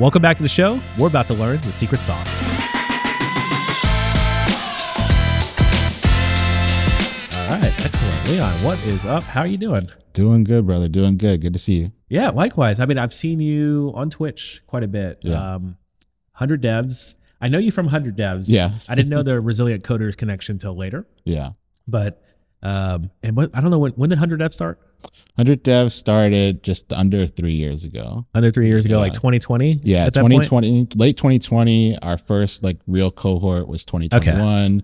Welcome back to the show. We're about to learn the secret sauce. All right, excellent. Leon, what is up? How are you doing? Doing good, brother. Doing good. Good to see you. Yeah, likewise. I mean, I've seen you on Twitch quite a bit. Yeah. Um, 100 Devs. I know you from 100 Devs. Yeah. I didn't know the Resilient Coders connection until later. Yeah. But, um, and what, I don't know, when, when did 100 Dev start? 100 Dev started just under three years ago. Under three years ago, Yeah. like 2020? Yeah, at point? 2020, late 2020. Our first like real cohort was 2021.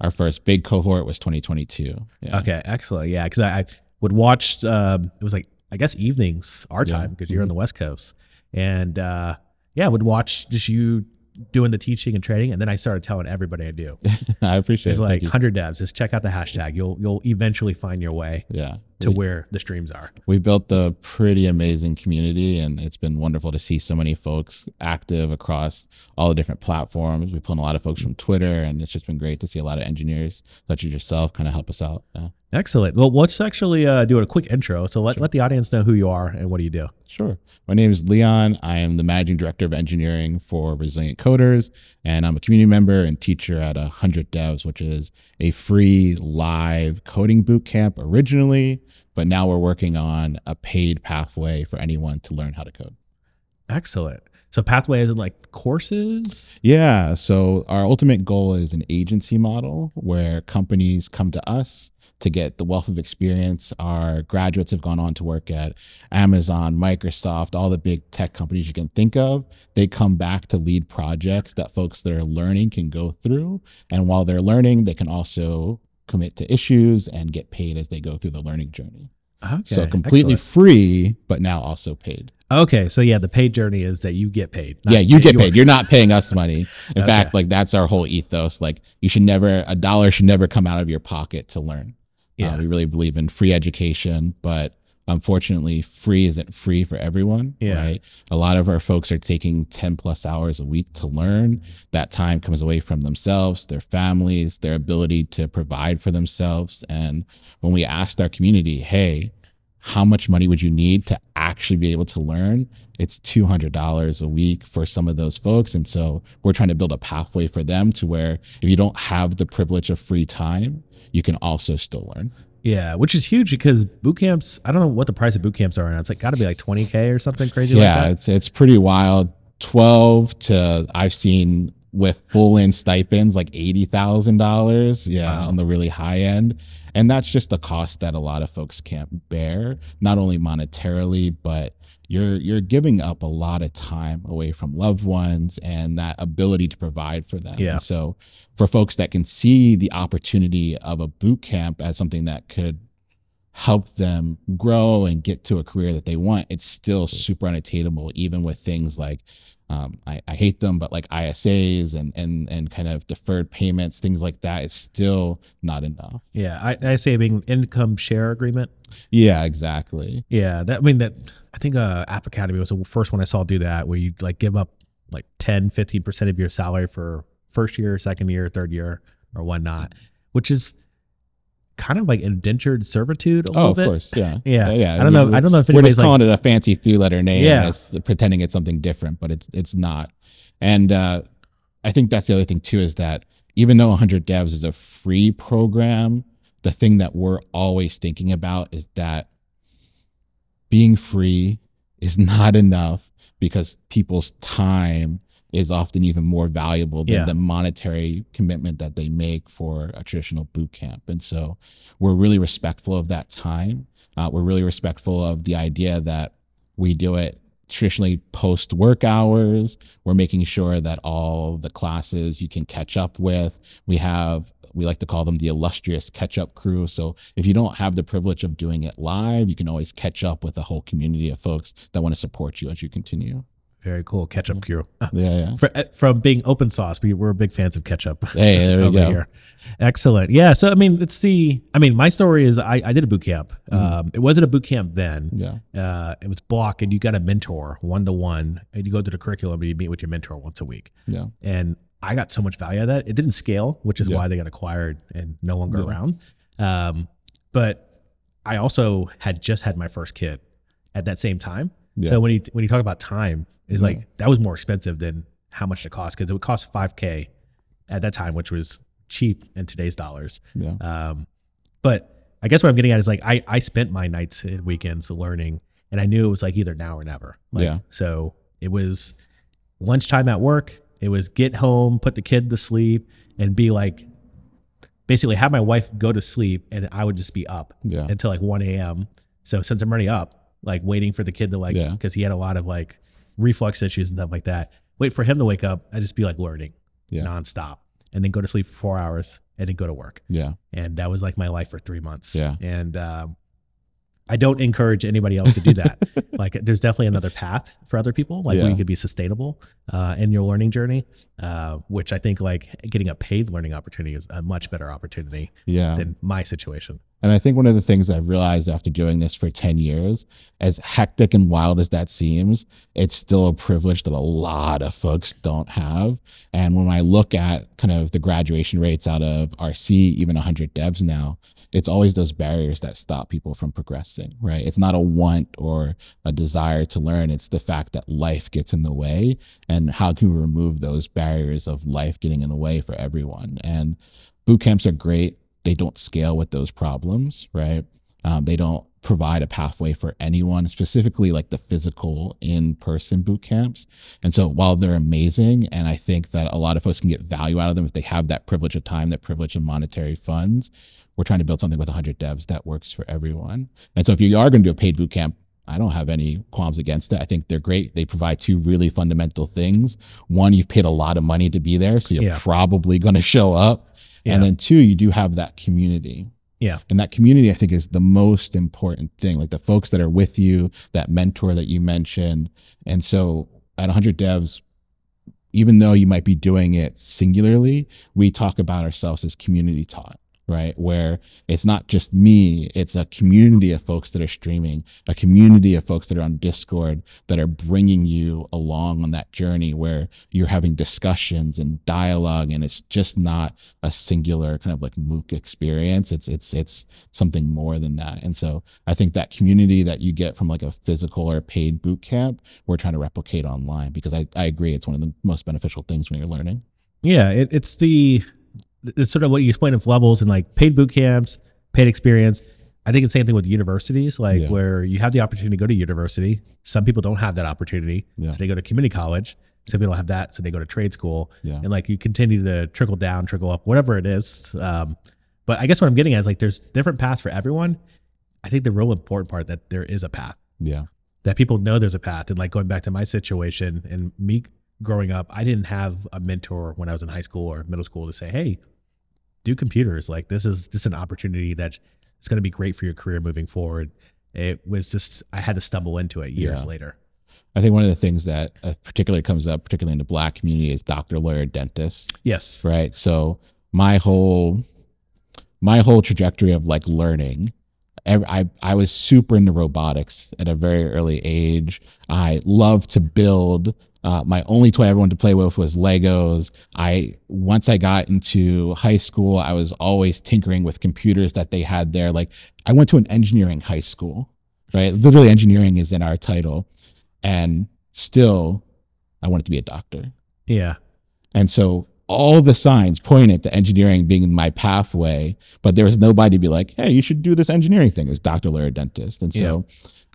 Our first big cohort was 2022. Yeah. Okay, excellent. Yeah, because I, I would watch. Um, it was like I guess evenings our. Mm-hmm. time because you're on the West Coast, and uh, yeah, I would watch just you doing the teaching and training, and then I started telling everybody I do. I appreciate It's it. like hundred devs. Just check out the hashtag. You'll you'll eventually find your way Yeah. To where the streams are. we built a pretty amazing community and it's been wonderful to see so many folks active across all the different platforms we pulled in a lot of folks from twitter and it's just been great to see a lot of engineers such as yourself kind of help us out yeah. Excellent. Well, let's actually uh, do a quick intro. So let, let the audience know who you are and what do you do. Sure. My name is Leon. I am the managing director of engineering for Resilient Coders, and I'm a community member and teacher at 100 Devs, which is a free live coding boot camp originally, but now we're working on a paid pathway for anyone to learn how to code. Excellent. So pathway is in like courses. Yeah. So our ultimate goal is an agency model where companies come to us to get the wealth of experience. Our graduates have gone on to work at Amazon, Microsoft, all the big tech companies you can think of. They come back to lead projects that folks that are learning can go through. And while they're learning, they can also commit to issues and get paid as they go through the learning journey. Okay. so completely excellent. free, but now also paid. Okay, so yeah, the paid journey is that you get paid. yeah, you get paid. You're not paying us money. In Okay. fact, like that's our whole ethos. Like you should never a dollar should never come out of your pocket to learn. Yeah. Uh, we really believe in free education, but unfortunately, free isn't free for everyone. Yeah. Right. A lot of our folks are taking 10 plus hours a week to learn. That time comes away from themselves, their families, their ability to provide for themselves. And when we asked our community, hey, how much money would you need to actually be able to learn? It's $200 a week for some of those folks. And so we're trying to build a pathway for them to where if you don't have the privilege of free time, you can also still learn. Yeah, which is huge because boot camps. I don't know what the price of boot camps are now. It's like got to be like twenty k or something crazy yeah, like that. it's it's pretty wild. 12 to I've seen with full in stipends like $80,000. Yeah, Wow. on the really high end. And that's just the cost that a lot of folks can't bear, not only monetarily, but you're you're giving up a lot of time away from loved ones and that ability to provide for them. Yeah. And so for folks that can see the opportunity of a boot camp as something that could help them grow and get to a career that they want, it's still super unattainable, even with things like um, I, I hate them, but like ISAs and and and kind of deferred payments, things like that, it's still not enough. Yeah, I, I say being income share agreement. Yeah, exactly. Yeah, that I mean that I think uh, App Academy was the first one I saw do that where you like give up like 10, 15 percent of your salary for first year, second year, third year, or whatnot, which is kind of like indentured servitude a Oh, of bit. course, yeah, Yeah. yeah. I don't know- I don't know if we're just like- calling it a fancy three-letter name, Yeah. it's pretending it's something different, but it's it's not. And uh, I think that's the other thing too is that even though 100 Devs is a free program, the thing that we're always thinking about is that being free is not enough because people's time is often even more valuable than Yeah. the monetary commitment that they make for a traditional boot camp. And so we're really respectful of that time. Uh, we're really respectful of the idea that we do it traditionally post work hours. We're making sure that all the classes you can catch up with. We have, we like to call them the illustrious catch up crew. So if you don't have the privilege of doing it live, you can always catch up with a whole community of folks that want to support you as you continue. Very cool. Ketchup crew. Yeah, yeah. Uh, From being open source, we, we're big fans of ketchup. Hey, there you go. here. Excellent. Yeah. So I mean, it's the. I mean, my story is I, I did a boot camp. Um, it wasn't a boot camp then. Mm-hmm. Yeah. Uh, it was Bloc, and you got a mentor one to one, and you go through the curriculum, and you meet with your mentor once a week. Yeah. And I got so much value out of that. It didn't scale, which is Yeah. why they got acquired and no longer Yeah. around. Um, but I also had just had my first kid at that same time. Yeah. So when you when you talk about time, is Yeah. like that was more expensive than how much it cost because it would cost five k at that time, which was cheap in today's dollars. Yeah. Um, but I guess what I'm getting at is like I I spent my nights and weekends learning, and I knew it was like either now or never. Like, Yeah. So it was lunchtime at work. It was get home, put the kid to sleep, and be like, basically have my wife go to sleep, and I would just be up Yeah. until like 1 a.m. So since I'm already up, like waiting for the kid to like, Yeah. because he had a lot of like reflux issues and stuff like that. Wait for him to wake up. I just be like learning Yeah. nonstop, and then go to sleep for four hours, and then go to work Yeah. and that was like my life for three months. Yeah. And um, I don't encourage anybody else to do that. like, there's definitely another path for other people, like where you could be sustainable uh, in your learning journey, uh, which I think like getting a paid learning opportunity is a much better opportunity Yeah. than my situation. And I think one of the things I've realized after doing this for 10 years, as hectic and wild as that seems, it's still a privilege that a lot of folks don't have. And when I look at kind of the graduation rates out of RC, even 100 devs now, it's always those barriers that stop people from progressing, right? It's not a want or a desire to learn. It's the fact that life gets in the way. And how can we remove those barriers of life getting in the way for everyone? And boot camps are great they don't scale with those problems, right? Um, they don't provide a pathway for anyone, specifically like the physical in person boot camps. And so while they're amazing, and I think that a lot of folks can get value out of them if they have that privilege of time, that privilege of monetary funds, we're trying to build something with 100 devs that works for everyone. And so if you are going to do a paid boot camp, I don't have any qualms against it. I think they're great. They provide two really fundamental things. One, you've paid a lot of money to be there, so you're Yeah. probably going to show up. Yeah. And then two, you do have that community. Yeah. And that community, I think, is the most important thing. Like the folks that are with you, that mentor that you mentioned. And so at 100 devs, even though you might be doing it singularly, we talk about ourselves as community taught, right? Where it's not just me, it's a community of folks that are streaming, a community of folks that are on Discord that are bringing you along on that journey where you're having discussions and dialogue and it's just not a singular kind of like MOOC experience. It's it's it's something more than that. And so I think that community that you get from like a physical or paid boot camp, we're trying to replicate online because I, I agree it's one of the most beneficial things when you're learning. Yeah. It, it's the, it's sort of what you explained of levels and like paid boot camps, paid experience. I think it's the same thing with universities, like Yeah. where you have the opportunity to go to university. Some people don't have that opportunity. Yeah. So they go to community college. Some people don't have that. So they go to trade school. Yeah. And like you continue to trickle down, trickle up, whatever it is. Um, but I guess what I'm getting at is like there's different paths for everyone. I think the real important part that there is a path Yeah. that people know there's a path. And like going back to my situation and me growing up, I didn't have a mentor when I was in high school or middle school to say, "Hey, do computers. Like this is this is an opportunity that is going to be great for your career moving forward." It was just I had to stumble into it years Yeah. later. I think one of the things that uh, particularly comes up, particularly in the black community, is doctor, lawyer, dentist. Yes. right so my whole my whole trajectory of like learning I, I was super into robotics at a very early age. I loved to build. Uh, my only toy I ever wanted to play with was Legos. I once I got into high school, I was always tinkering with computers that they had there. Like I went to an engineering high school, right? Literally, engineering is in our title, and still, I wanted to be a doctor. Yeah. And so all the signs pointed to engineering being my pathway, but there was nobody to be like, hey, you should do this engineering thing. It was doctor, lawyer, dentist. And so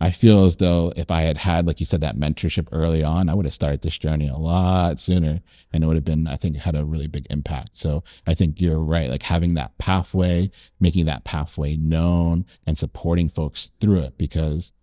I feel as though if I had had, like you said, that mentorship early on, I would have started this journey a lot sooner and it would have been, I think, had a really big impact. So I think you're right. Like having that pathway, making that pathway known and supporting folks through it because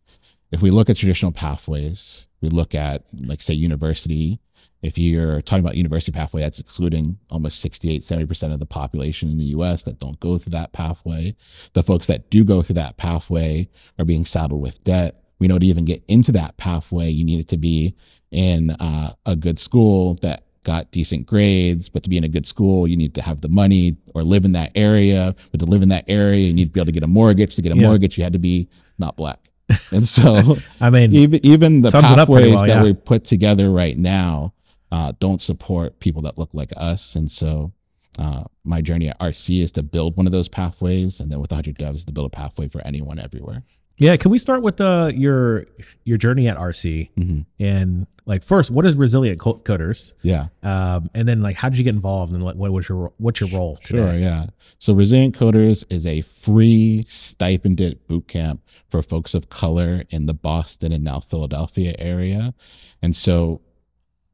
if we look at traditional pathways, we look at like say university. If you're talking about university pathway, that's excluding almost 68, 70% of the population in the US that don't go through that pathway. The folks that do go through that pathway are being saddled with debt. We know to even get into that pathway, you need it to be in uh, a good school that got decent grades, but to be in a good school, you need to have the money or live in that area. But to live in that area, you need to be able to get a mortgage. To get a Yeah. mortgage, you had to be not black. And so I mean, even even the Sums it up pretty pathways well, that yeah. we put together right now uh, don't support people that look like us. And so uh, my journey at RC is to build one of those pathways, and then with 100 devs to build a pathway for anyone everywhere. Yeah, can we start with uh, your your journey at RC Mhm. and like first, what is Resilient Co- Coders, Yeah. um, and then like how did you get involved and what, what was your what's your role today? Sure, yeah. So Resilient Coders is a free stipended boot camp for folks of color in the Boston and now Philadelphia area. And so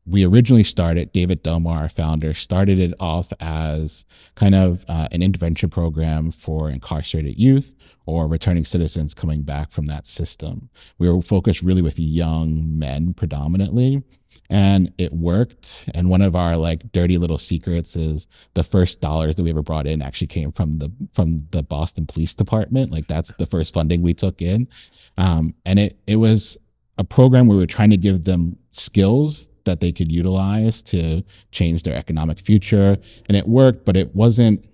we originally started, David Delmar, our founder, started it off as kind of uh, an intervention program for incarcerated youth or returning citizens coming back from that system. We were focused really with young men predominantly and it worked. And one of our like dirty little secrets is the first dollars that we ever brought in actually came from the from the boston police department. Like that's the first funding we took in. Um, and it it was a program where we were trying to give them skills that they could utilize to change their economic future and it worked but it wasn't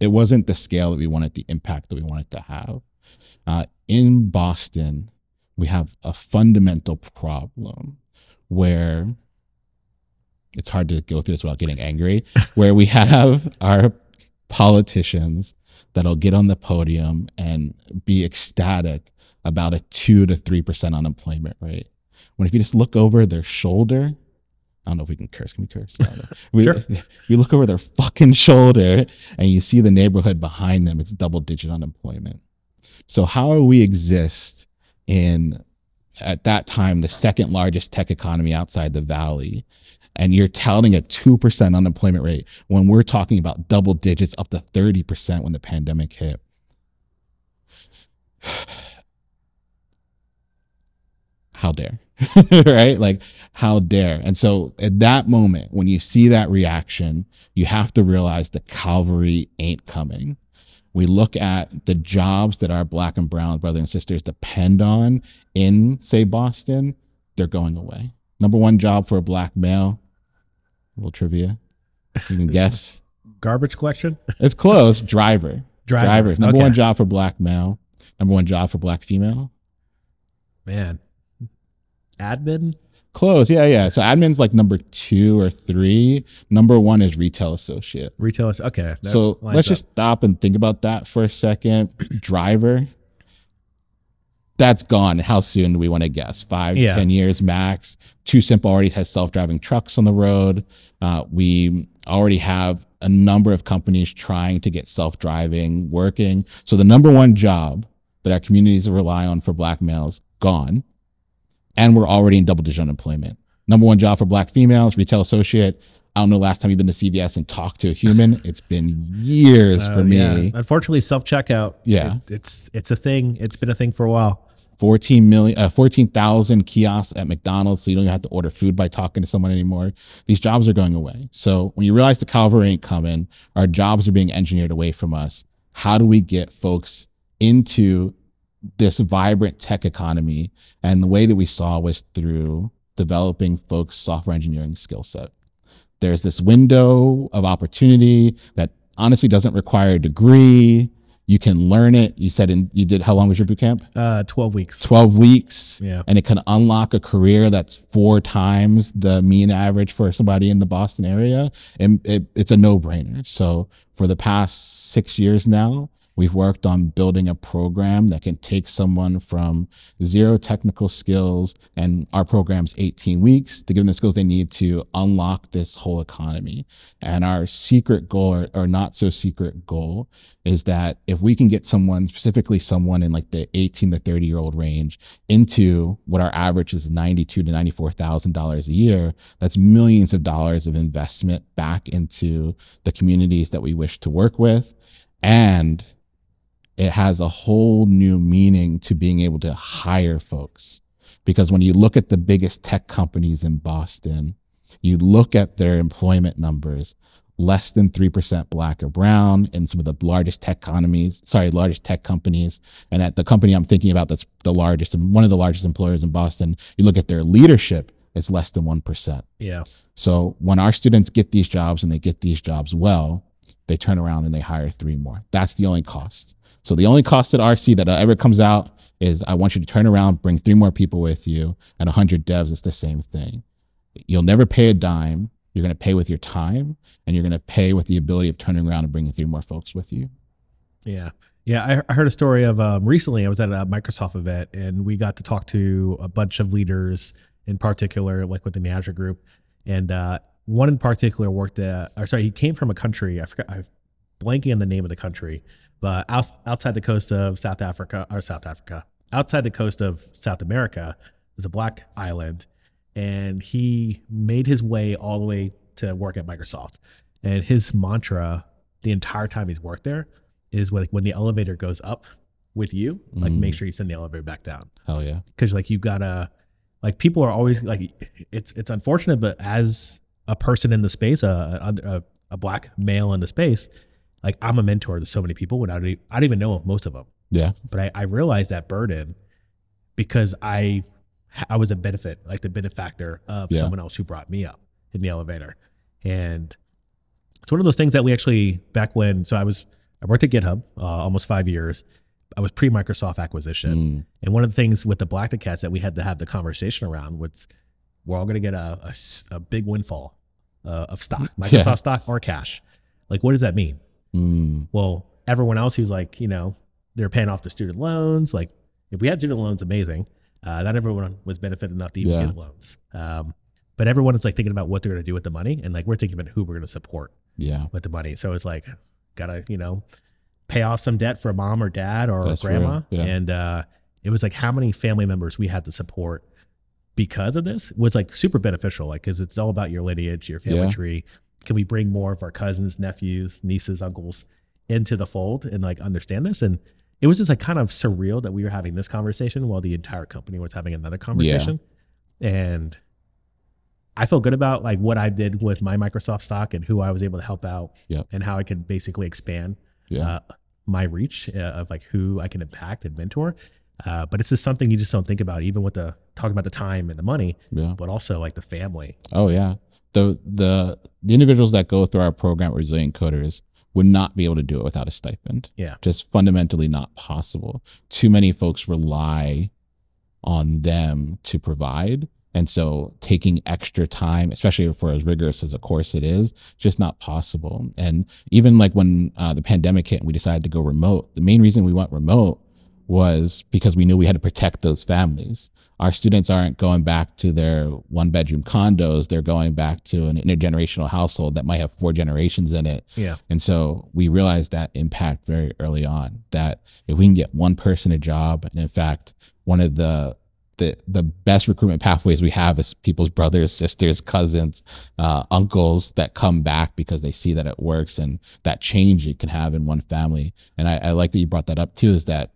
it wasn't the scale that we wanted the impact that we wanted to have uh, in boston we have a fundamental problem where it's hard to go through this without getting angry, where we have our politicians that'll get on the podium and be ecstatic about a two to three percent unemployment rate. When if you just look over their shoulder, I don't know if we can curse. Can we curse? I don't know. We, Sure. we look over their fucking shoulder and you see the neighborhood behind them. It's double digit unemployment. So how do we exist in at that time the second largest tech economy outside the valley and you're touting a 2% unemployment rate when we're talking about double digits up to 30% when the pandemic hit how dare. Right? Like how dare. And so at that moment when you see that reaction you have to realize the Calvary ain't coming. We look at the jobs that our black and brown brothers and sisters depend on in say boston they're going away. Number one job for a black male a little trivia you can guess. Garbage collection. it's close. Driver. Driver, drivers number okay. one job for black male number one job for black female. Man, admin. close yeah yeah so admin's like number two or three number one is retail associate Retailers. Okay. so let's up. just stop and think about that for a second. Driver, that's gone. How soon do we want to guess? Five Yeah. to 10 years max. TuSimple already has self driving trucks on the road. Uh, we already have a number of companies trying to get self driving working. So the number one job that our communities rely on for black males, gone. And we're already in double digit unemployment. Number one job for black females, retail associate. I don't know last time you've been to CVS and talked to a human. It's been years Uh, for me. yeah. Unfortunately, self checkout. Yeah. it's it's a thing. It's been a thing for a while. 14 million, uh, 14,000 kiosks at McDonald's. So you don't even have to order food by talking to someone anymore. These jobs are going away. So when you realize the cavalry ain't coming, our jobs are being engineered away from us. How do we get folks into this vibrant tech economy? And the way that we saw was through developing folks' software engineering skill set. There's this window of opportunity that honestly doesn't require a degree. You can learn it. You said in, you did, how long was your boot camp? Uh, twelve weeks. 12 weeks Yeah. and it can unlock a career that's four times the mean average for somebody in the Boston area. And it, it's a no brainer. So for the past six years now, we've worked on building a program that can take someone from zero technical skills and our program's 18 weeks to give them the skills they need to unlock this whole economy. And our secret goal or, or not so secret goal is that if we can get someone, specifically someone in like the 18 to 30 year old range, into what our average is 92 to 94 thousand dollars a year, that's millions of dollars of investment back into the communities that we wish to work with, and it has a whole new meaning to being able to hire folks. Because when you look at the biggest tech companies in Boston, you look at their employment numbers, less than 3% black or brown in some of the largest tech economies, sorry, largest tech companies. And at the company I'm thinking about that's the largest and one of the largest employers in Boston, you look at their leadership, it's less than 1%. Yeah. So when our students get these jobs and they get these jobs well, they turn around and they hire three more. That's the only cost. So the only cost at RC that ever comes out is I want you to turn around, bring three more people with you, and 100 devs. It's the same thing. You'll never pay a dime. You're going to pay with your time, and you're going to pay with the ability of turning around and bringing three more folks with you. Yeah. Yeah, I, heard a story of um, recently. I was at a Microsoft event and we got to talk to a bunch of leaders, in particular, like within the Azure group, and uh, one in particular worked at, or sorry, he came from a country. I forgot, I'm blanking on the name of the country, but out, outside the coast of South Africa or South Africa, outside the coast of South America, was a black island, and he made his way all the way to work at Microsoft. And his mantra the entire time he's worked there is when, when the elevator goes up with you, like Mm. make sure you send the elevator back down Hell yeah. because like you gotta like people are always like it's it's unfortunate, but as a person in the space, a a, a black male in the space, like I'm a mentor to so many people without I don't even know most of them, Yeah. but I, I realized that burden because I I was a benefit like the benefactor of Yeah. someone else who brought me up in the elevator, and it's one of those things that we actually back when so I was I worked at GitHub uh, almost five years. I was pre Microsoft acquisition. Mm. And one of the things with the Blacktocats that we had to have the conversation around was we're all going to get a a big windfall uh, of stock, Microsoft Yeah. stock or cash. Like, what does that mean? Mm. Well, everyone else who's like, you know, they're paying off their student loans. Like, if we had student loans, amazing. Uh, not everyone was benefited enough to even Yeah. get loans. Um, but everyone is like thinking about what they're going to do with the money. And like, we're thinking about who we're going to support Yeah. with the money. So it's like, gotta, you know, pay off some debt for a mom or dad or That's grandma. yeah. And uh, it was like how many family members we had to support because of this was like super beneficial. Like, cause it's all about your lineage, your family Yeah. tree. Can we bring more of our cousins, nephews, nieces, uncles into the fold and like understand this? And it was just like kind of surreal that we were having this conversation while the entire company was having another conversation. And I feel good about like what I did with my Microsoft stock and who I was able to help out Yep. and how I could basically expand Yeah. uh, my reach uh, of like who I can impact and mentor. Uh, but it's just something you just don't think about, even with the talking about the time and the money, yeah. but also like the family. Oh yeah. The the the individuals that go through our program Resilient Coders would not be able to do it without a stipend. Yeah. Just fundamentally not possible. Too many folks rely on them to provide. And so taking extra time, especially for as rigorous as a course it is, just not possible. And even like when uh, the pandemic hit and we decided to go remote, the main reason we went remote was because we knew we had to protect those families. Our students aren't going back to their one bedroom condos. They're going back to an intergenerational household that might have four generations in it. Yeah. And so we realized that impact very early on that if we can get one person a job, and in fact, one of the the, the best recruitment pathways we have is people's brothers, sisters, cousins, uh, uncles that come back because they see that it works and that change it can have in one family. And I, I like that you brought that up too, is that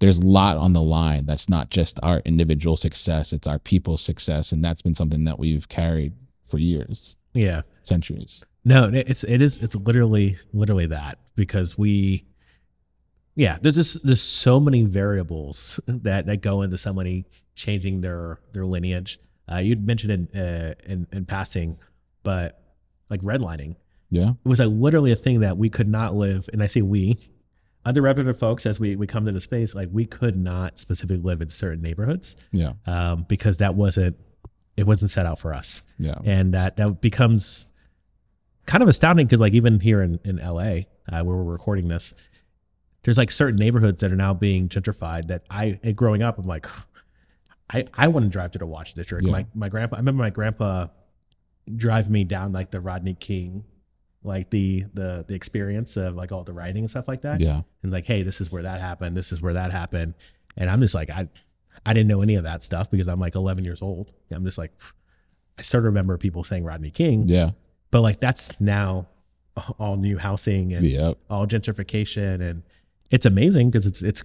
there's a lot on the line. That's not just our individual success, it's our people's success. And that's been something that we've carried for years, Yeah. centuries. No, it's it is it's literally literally that because we yeah, there's just there's so many variables that that go into somebody changing their their lineage. Uh, you'd mentioned in, uh, in in passing, but like redlining, Yeah. it was like literally a thing that we could not live. And I say we, underrepresented folks, as we we come to the space, like we could not specifically live in certain neighborhoods Yeah. um, because that wasn't it wasn't set out for us Yeah. and that that becomes kind of astounding because like even here in in LA uh, where we're recording this, there's like certain neighborhoods that are now being gentrified. That I and growing up, I'm like, I I want to drive to the Watts District. Yeah. My my grandpa, I remember my grandpa drive me down like the Rodney King, like the the the experience of like all the writing and stuff like that Yeah. and like, hey, this is where that happened. This is where that happened. And I'm just like, I, I didn't know any of that stuff because I'm like 11 years old. I'm just like, I sort of remember people saying Rodney King, Yeah. but like that's now all new housing and Yep. all gentrification, and it's amazing because it's it's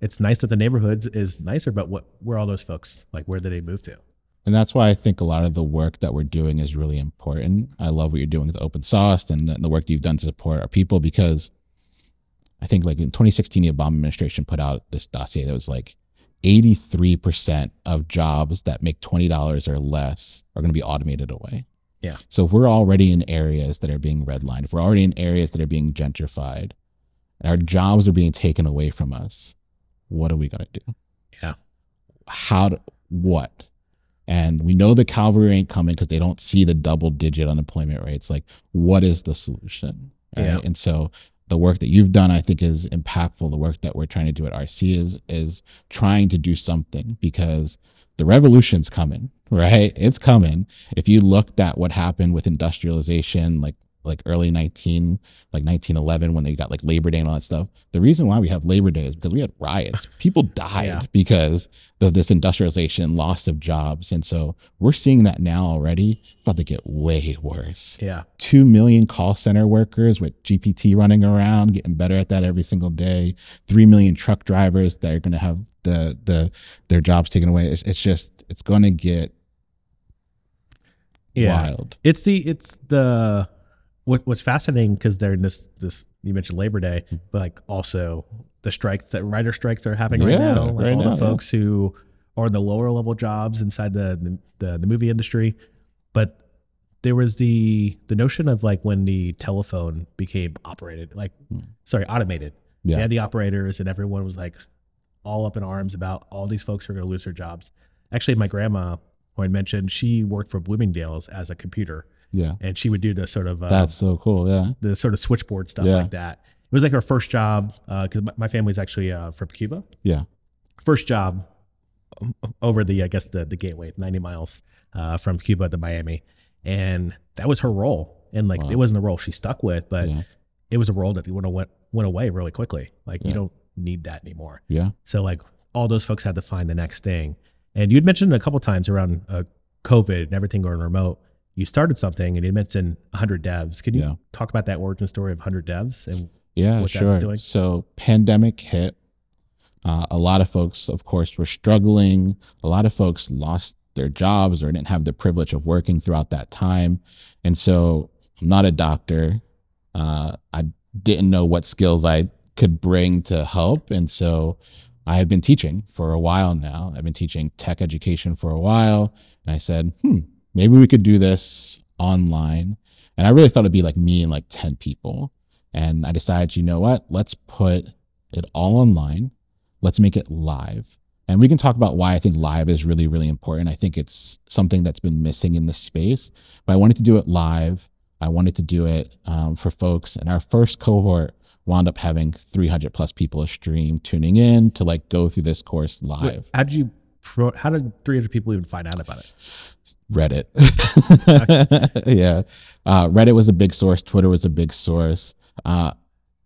it's nice that the neighborhoods is nicer. But what where are all those folks? Like, where did they move to? And that's why I think a lot of the work that we're doing is really important. I love what you're doing with open source and the, the work that you've done to support our people because I think like in 2016, the Obama administration put out this dossier that was like 83% of jobs that make $20 or less are going to be automated away. Yeah. So if we're already in areas that are being redlined, if we're already in areas that are being gentrified, and our jobs are being taken away from us, what are we going to do? Yeah. How, to, what? And we know the cavalry ain't coming because they don't see the double digit unemployment rates. Like, what is the solution? Right? Yeah. And so the work that you've done, I think, is impactful. The work that we're trying to do at RC is is trying to do something because the revolution's coming, right? It's coming. If you looked at what happened with industrialization, like like early 19 like 1911 when they got like labor day and all that stuff. The reason why we have labor day is because we had riots. People died Yeah. because of this industrialization loss of jobs. And so we're seeing that now already. It's about to get way worse. Yeah. 2 million call center workers with gpt running around getting better at that every single day. 3 million truck drivers that are going to have the the their jobs taken away. It's, it's just it's going to get Yeah. wild. It's the it's the what what's fascinating because they're in this this you mentioned Labor Day, but like also the strikes that writer strikes are happening right Yeah, now. Like right all now, the yeah. folks who are in the lower level jobs inside the, the the the movie industry, but there was the the notion of like when the telephone became operated, like sorry, automated. Yeah. They had the operators, and everyone was like all up in arms about all these folks who are going to lose their jobs. Actually, my grandma, who I mentioned, she worked for Bloomingdale's as a computer yeah and she would do the sort of uh, that's so cool yeah the sort of switchboard stuff Yeah. like that. It was like her first job because my, my family's actually uh, from Cuba. yeah First job over the I guess the the gateway, ninety miles uh, from Cuba to Miami, and that was her role. And like Wow. it wasn't the role she stuck with, but Yeah. it was a role that went went went away really quickly. Like you don't need that anymore. yeah So like all those folks had to find the next thing. And you'd mentioned a couple times around uh, COVID and everything going remote. You started something and you mentioned 100 devs. Can you Yeah. talk about that origin story of 100 devs? And Yeah, what that is sure. doing? So pandemic hit. Uh, a lot of folks, of course, were struggling. A lot of folks lost their jobs or didn't have the privilege of working throughout that time. And so I'm not a doctor. Uh, I didn't know what skills I could bring to help. And so I have been teaching for a while now. I've been teaching tech education for a while. And I said, hmm, maybe we could do this online. And I really thought it'd be like me and like 10 people. And I decided, you know what? Let's put it all online. Let's make it live. And we can talk about why I think live is really, really important. I think it's something that's been missing in the space, but I wanted to do it live. I wanted to do it um, for folks. And our first cohort wound up having 300 plus people a stream tuning in to like go through this course live. how'd you, how did 300 people even find out about it? Reddit. yeah. Uh, Reddit was a big source. Twitter was a big source. Uh,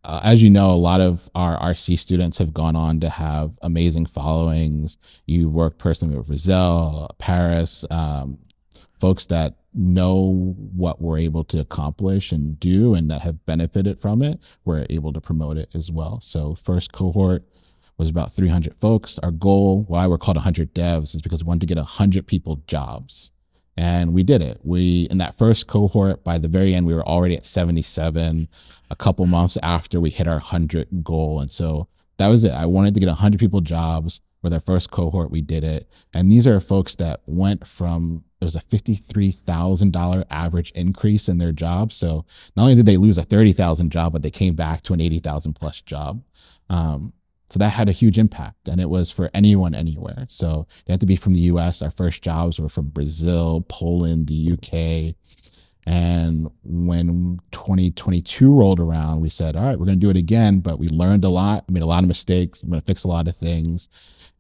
uh, as you know, a lot of our RC students have gone on to have amazing followings. You worked personally with Rizal, Paris, um, folks that know what we're able to accomplish and do and that have benefited from it. We're able to promote it as well. So, first cohort was about 300 folks. Our goal, why we're called 100 devs, is because we wanted to get 100 people jobs. And we did it. We, in that first cohort, by the very end, we were already at 77, a couple months after we hit our 100 goal. And so that was it. I wanted to get 100 people jobs. With our first cohort, we did it. And these are folks that went from, it was a $53,000 average increase in their job. So not only did they lose a 30,000 job, but they came back to an 80,000 plus job. Um, so that had a huge impact and it was for anyone anywhere. So they had to be from the US. Our first jobs were from Brazil, Poland, the UK. And when 2022 rolled around, we said, all right, we're going to do it again. But we learned a lot. Made a lot of mistakes. I'm going to fix a lot of things.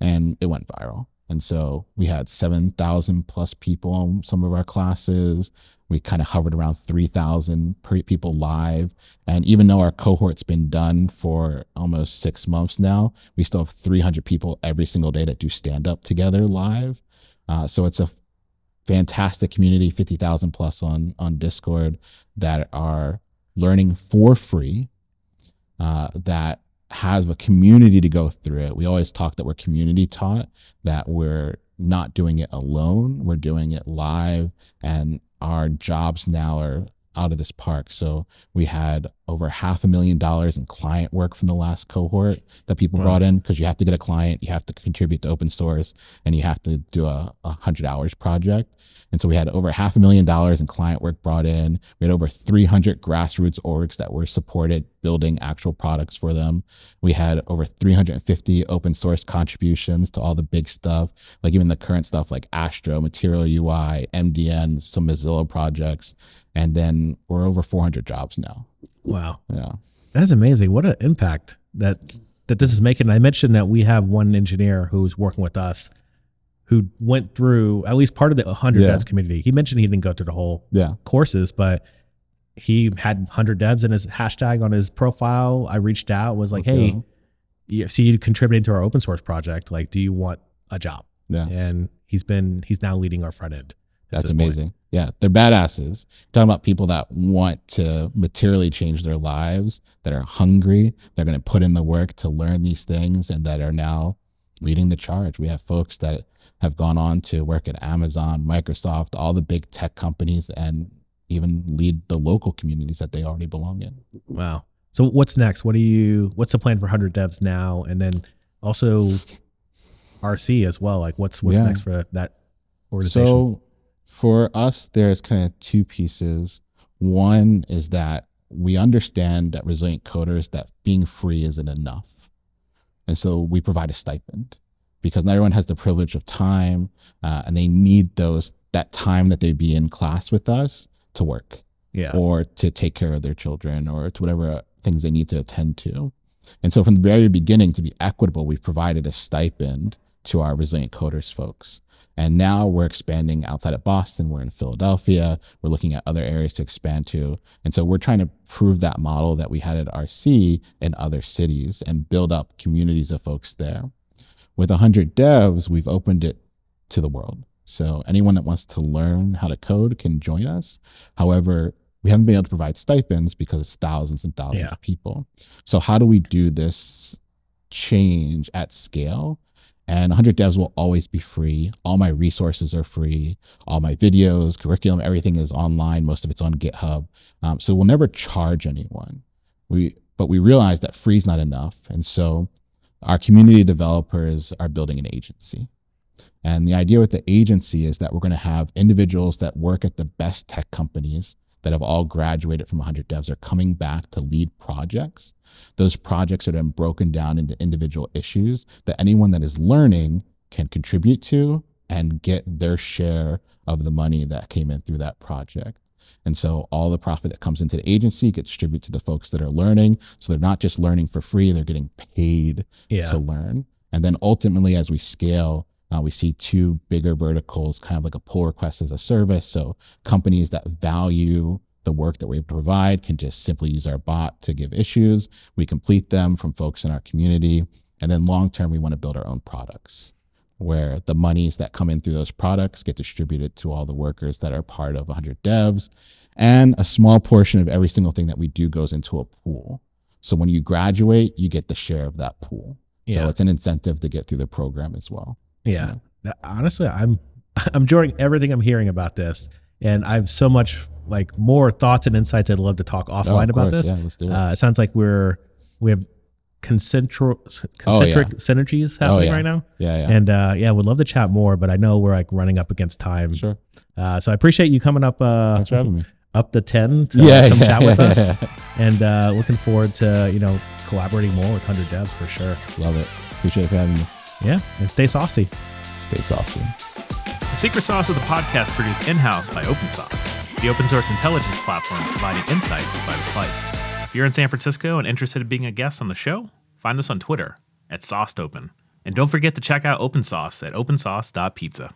And it went viral. And so we had 7,000 plus people in some of our classes. We kind of hovered around 3,000 per- people live. And even though our cohort's been done for almost six months now, we still have 300 people every single day that do stand up together live. Uh, so it's a fantastic community, 50,000 plus on, on Discord that are learning for free, uh, that has a community to go through it. We always talk that we're community taught, that we're not doing it alone, we're doing it live, and our jobs now are out of this park. So we had over half a million dollars in client work from the last cohort that people Wow. brought in because you have to get a client, you have to contribute to open source, and you have to do a, a hundred hours project. And so we had over half a million dollars in client work brought in. We had over 300 grassroots orgs that were supported building actual products for them. We had over 350 open source contributions to all the big stuff, like even the current stuff like Astro, Material UI, MDN, some Mozilla projects. And then we're over 400 jobs now. Wow. Yeah. That's amazing. What an impact that that this is making. I mentioned that we have one engineer who's working with us who went through at least part of the 100 Yeah. devs community. He mentioned he didn't go through the whole Yeah. courses, but he had 100 devs in his hashtag on his profile. I reached out, was like, Let's "Hey, go. you see you contributing to our open source project. Like, do you want a job?" Yeah. And he's been he's now leading our front end. At That's this point. amazing. Yeah, they're badasses. Talking about people that want to materially change their lives, that are hungry, they're going to put in the work to learn these things, and that are now leading the charge. We have folks that have gone on to work at Amazon, Microsoft, all the big tech companies, and even lead the local communities that they already belong in. Wow. So what's next? What do you what's the plan for 100 devs now and then also RC as well? Like what's what's Yeah. next for that organization? So for us, there's kind of two pieces. One is that we understand that resilient coders that being free isn't enough. And so we provide a stipend because not everyone has the privilege of time uh, and they need those that time that they'd be in class with us to work yeah. or to take care of their children or to whatever things they need to attend to. And so from the very beginning, to be equitable, we've provided a stipend to our resilient coders folks. And now we're expanding outside of Boston. We're in Philadelphia. We're looking at other areas to expand to. And so we're trying to prove that model that we had at RC in other cities and build up communities of folks there. With 100 devs, we've opened it to the world. So anyone that wants to learn how to code can join us. However, we haven't been able to provide stipends because it's thousands and thousands Yeah. of people. So how do we do this change at scale? And 100 devs will always be free. All my resources are free. All my videos, curriculum, everything is online. Most of it's on GitHub. Um, so we'll never charge anyone. We, but we realize that free is not enough. And so our community developers are building an agency. And the idea with the agency is that we're going to have individuals that work at the best tech companies that have all graduated from 100 devs are coming back to lead projects. Those projects are then broken down into individual issues that anyone that is learning can contribute to and get their share of the money that came in through that project. And so all the profit that comes into the agency gets distributed to the folks that are learning. So they're not just learning for free, they're getting paid Yeah. to learn. And then ultimately, as we scale, uh, we see two bigger verticals, kind of like a pull request as a service. So companies that value the work that we provide can just simply use our bot to give issues. We complete them from folks in our community. And then long term, we want to build our own products where the monies that come in through those products get distributed to all the workers that are part of 100 devs. And a small portion of every single thing that we do goes into a pool. So when you graduate, you get the share of that pool. So it's an incentive to get through the program as well. Yeah. Honestly, I'm I'm enjoying everything I'm hearing about this, and I have so much like more thoughts and insights. I'd love to talk Oh, offline of about this. Yeah, let's do it. Uh, it sounds like we're we have concentric Oh, yeah. concentric synergies happening yeah. right now, yeah, yeah. and uh, yeah, I would love to chat more. But I know we're like running up against time, sure. uh, so I appreciate you coming up uh, Thanks for having me. up the ten to Yeah, come yeah, chat with us, and uh, looking forward to you know collaborating more with Hundred Devs for sure. Love it. Appreciate you for having me. Yeah, and stay saucy. Stay saucy. The secret sauce of the podcast produced in-house by OpenSauced, the open source intelligence platform providing insights by the slice. If you're in San Francisco and interested in being a guest on the show, find us on Twitter at SaucedOpen. And don't forget to check out OpenSauced at opensauced.pizza.